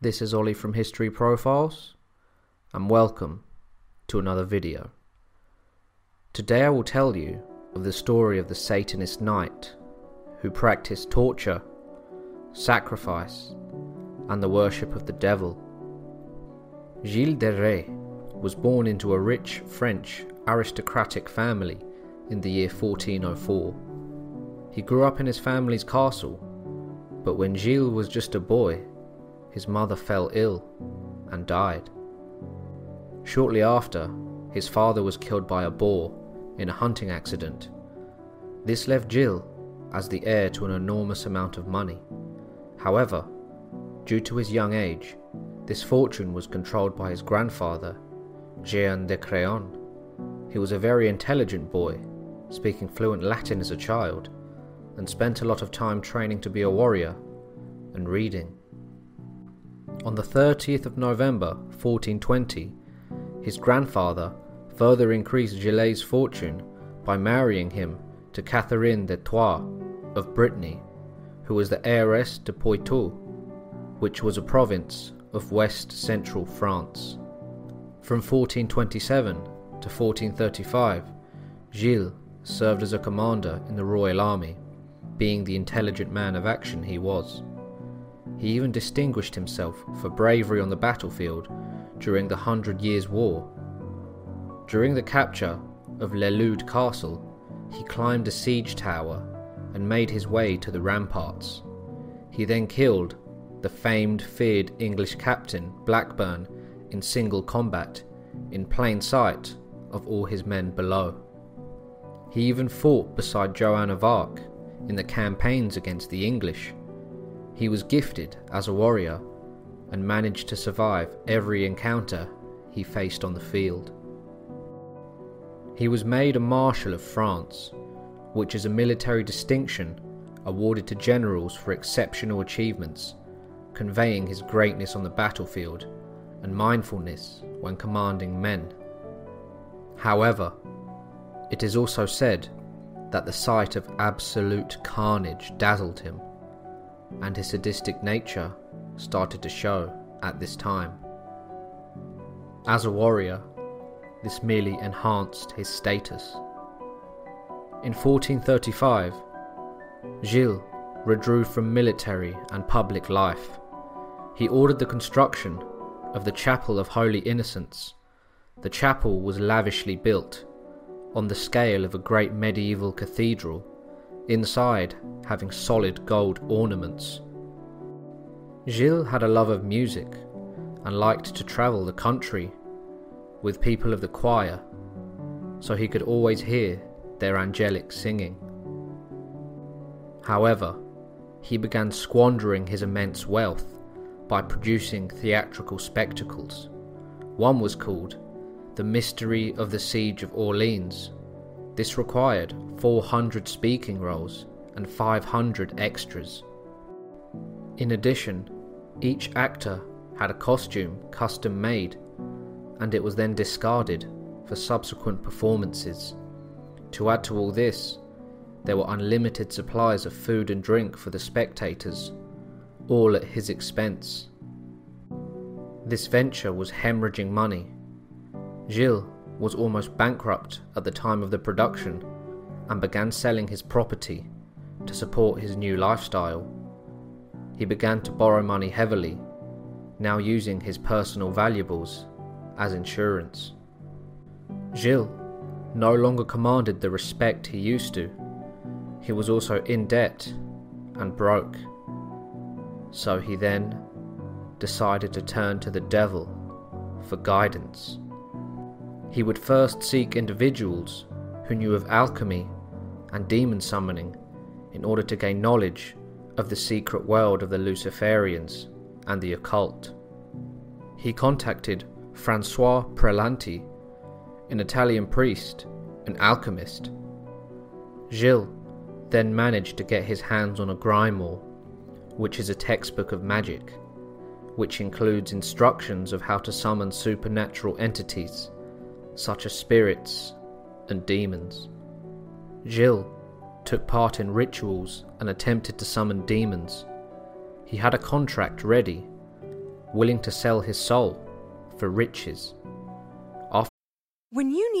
This is Ollie from History Profiles, and welcome to another video. Today I will tell you of the story of the Satanist knight who practiced torture, sacrifice, and the worship of the devil. Gilles de Rais was born into a rich French aristocratic family in the year 1404. He grew up in his family's castle, but when Gilles was just a boy, his mother fell ill and died. Shortly after, his father was killed by a boar in a hunting accident. This left Gilles as the heir to an enormous amount of money. However, due to his young age, this fortune was controlled by his grandfather, Jean de Craon. He was a very intelligent boy, speaking fluent Latin as a child, and spent a lot of time training to be a warrior and reading. On the 30th of November 1420, his grandfather further increased Gilles' fortune by marrying him to Catherine de of Brittany, who was the heiress to Poitou, which was a province of west central France. From 1427 to 1435, Gilles served as a commander in the royal army, being the intelligent man of action he was. He even distinguished himself for bravery on the battlefield during the Hundred Years' War. During the capture of Le Lude Castle, he climbed a siege tower and made his way to the ramparts. He then killed the famed, feared English captain Blackburn in single combat, in plain sight of all his men below. He even fought beside Joan of Arc in the campaigns against the English. He was gifted as a warrior and managed to survive every encounter he faced on the field. He was made a Marshal of France, which is a military distinction awarded to generals for exceptional achievements, conveying his greatness on the battlefield and mindfulness when commanding men. However, it is also said that the sight of absolute carnage dazzled him, and his sadistic nature started to show at this time. As a warrior, this merely enhanced his status. In 1435, Gilles withdrew from military and public life. He ordered the construction of the Chapel of Holy Innocents. The chapel was lavishly built, on the scale of a great medieval cathedral, inside having solid gold ornaments. Gilles had a love of music and liked to travel the country with people of the choir, so he could always hear their angelic singing. However, he began squandering his immense wealth by producing theatrical spectacles. One was called The Mystery of the Siege of Orleans. This required 400 speaking roles and 500 extras. In addition, each actor had a costume custom made, and it was then discarded for subsequent performances. To add to all this, there were unlimited supplies of food and drink for the spectators, all at his expense. This venture was hemorrhaging money. Gilles was almost bankrupt at the time of the production and began selling his property to support his new lifestyle. He began to borrow money heavily, now using his personal valuables as insurance. Gilles no longer commanded the respect he used to. He was also in debt and broke. So he then decided to turn to the devil for guidance. He would first seek individuals who knew of alchemy and demon summoning in order to gain knowledge of the secret world of the Luciferians and the occult. He contacted Francois Prelanti, an Italian priest and alchemist. Gilles then managed to get his hands on a grimoire, which is a textbook of magic, which includes instructions of how to summon supernatural entities, such as spirits and demons. Gilles took part in rituals and attempted to summon demons. He had a contract ready, willing to sell his soul for riches.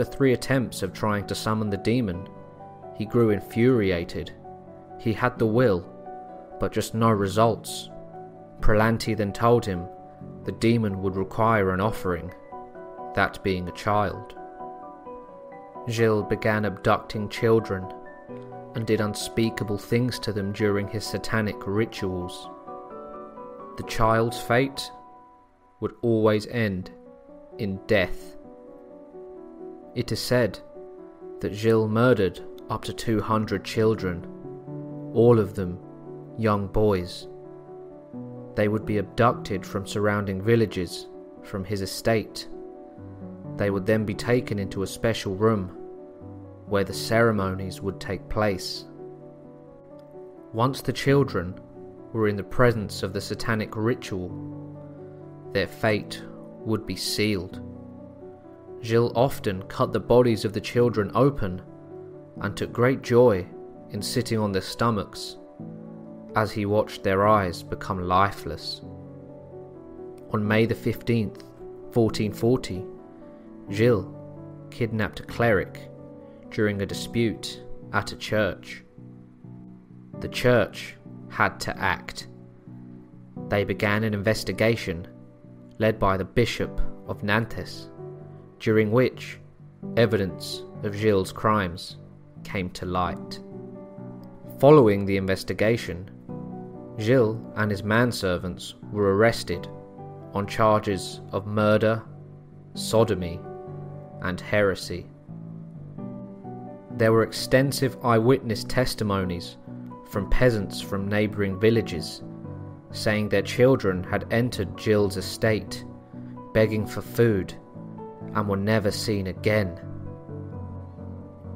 After three attempts of trying to summon the demon, he grew infuriated. He had the will, but just no results. Prelanti then told him the demon would require an offering, that being a child. Gilles began abducting children and did unspeakable things to them during his satanic rituals. The child's fate would always end in death. It is said that Gilles murdered up to 200 children, all of them young boys. They would be abducted from surrounding villages, from his estate. They would then be taken into a special room where the ceremonies would take place. Once the children were in the presence of the satanic ritual, their fate would be sealed. Gilles often cut the bodies of the children open and took great joy in sitting on their stomachs as he watched their eyes become lifeless. On May the 15th, 1440, Gilles kidnapped a cleric during a dispute at a church. The church had to act. They began an investigation led by the Bishop of Nantes during which evidence of Gilles' crimes came to light. Following the investigation, Gilles and his manservants were arrested on charges of murder, sodomy, and heresy. There were extensive eyewitness testimonies from peasants from neighbouring villages saying their children had entered Gilles' estate begging for food and were never seen again.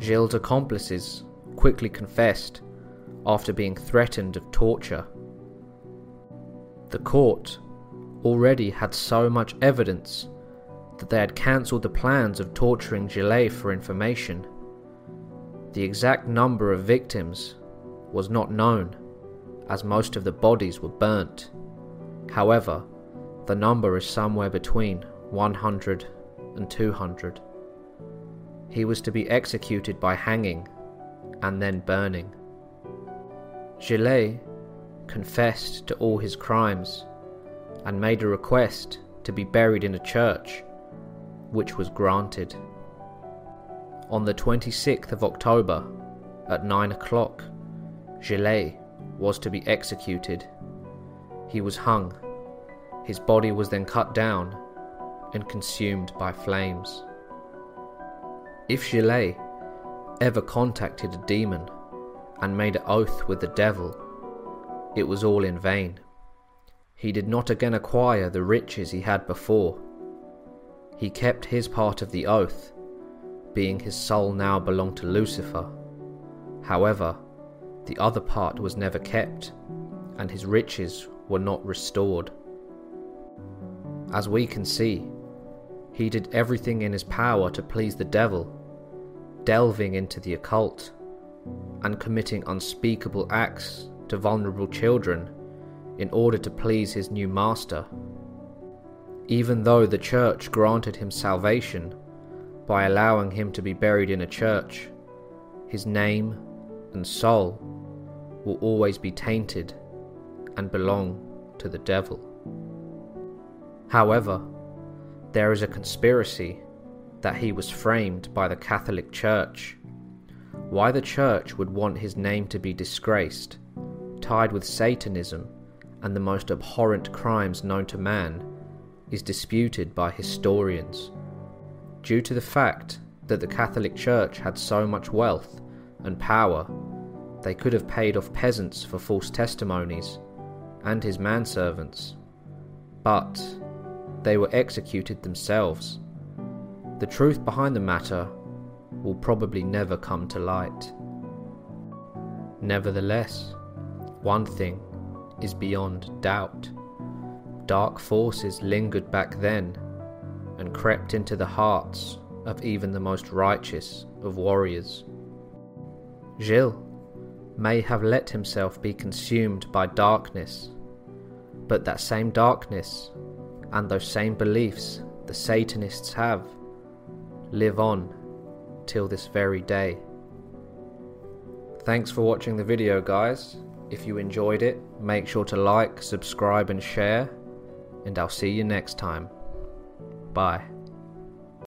Gilles' accomplices quickly confessed after being threatened of torture. The court already had so much evidence that they had cancelled the plans of torturing Gilles for information. The exact number of victims was not known, as most of the bodies were burnt. However, the number is somewhere between 100 and 200. He was to be executed by hanging and then burning. Gilles confessed to all his crimes and made a request to be buried in a church, which was granted. On the 26th of October, at 9 o'clock, Gilles was to be executed. He was hung. His body was then cut down and consumed by flames. If Gilles ever contacted a demon and made an oath with the devil, it was all in vain. He did not again acquire the riches he had before. He kept his part of the oath, being his soul now belonged to Lucifer. However, the other part was never kept, and his riches were not restored. As we can see, he did everything in his power to please the devil, delving into the occult and committing unspeakable acts to vulnerable children in order to please his new master. Even though the church granted him salvation by allowing him to be buried in a church, his name and soul will always be tainted and belong to the devil. However, there is a conspiracy that he was framed by the Catholic Church. Why the Church would want his name to be disgraced, tied with Satanism and the most abhorrent crimes known to man, is disputed by historians. Due to the fact that the Catholic Church had so much wealth and power, they could have paid off peasants for false testimonies and his manservants. But they were executed themselves. The truth behind the matter will probably never come to light. Nevertheless, one thing is beyond doubt. Dark forces lingered back then and crept into the hearts of even the most righteous of warriors. Gilles may have let himself be consumed by darkness, but that same darkness and those same beliefs the Satanists have live on till this very day. Thanks for watching the video, guys. If you enjoyed it, make sure to like, subscribe, and share, and I'll see you next time. Bye.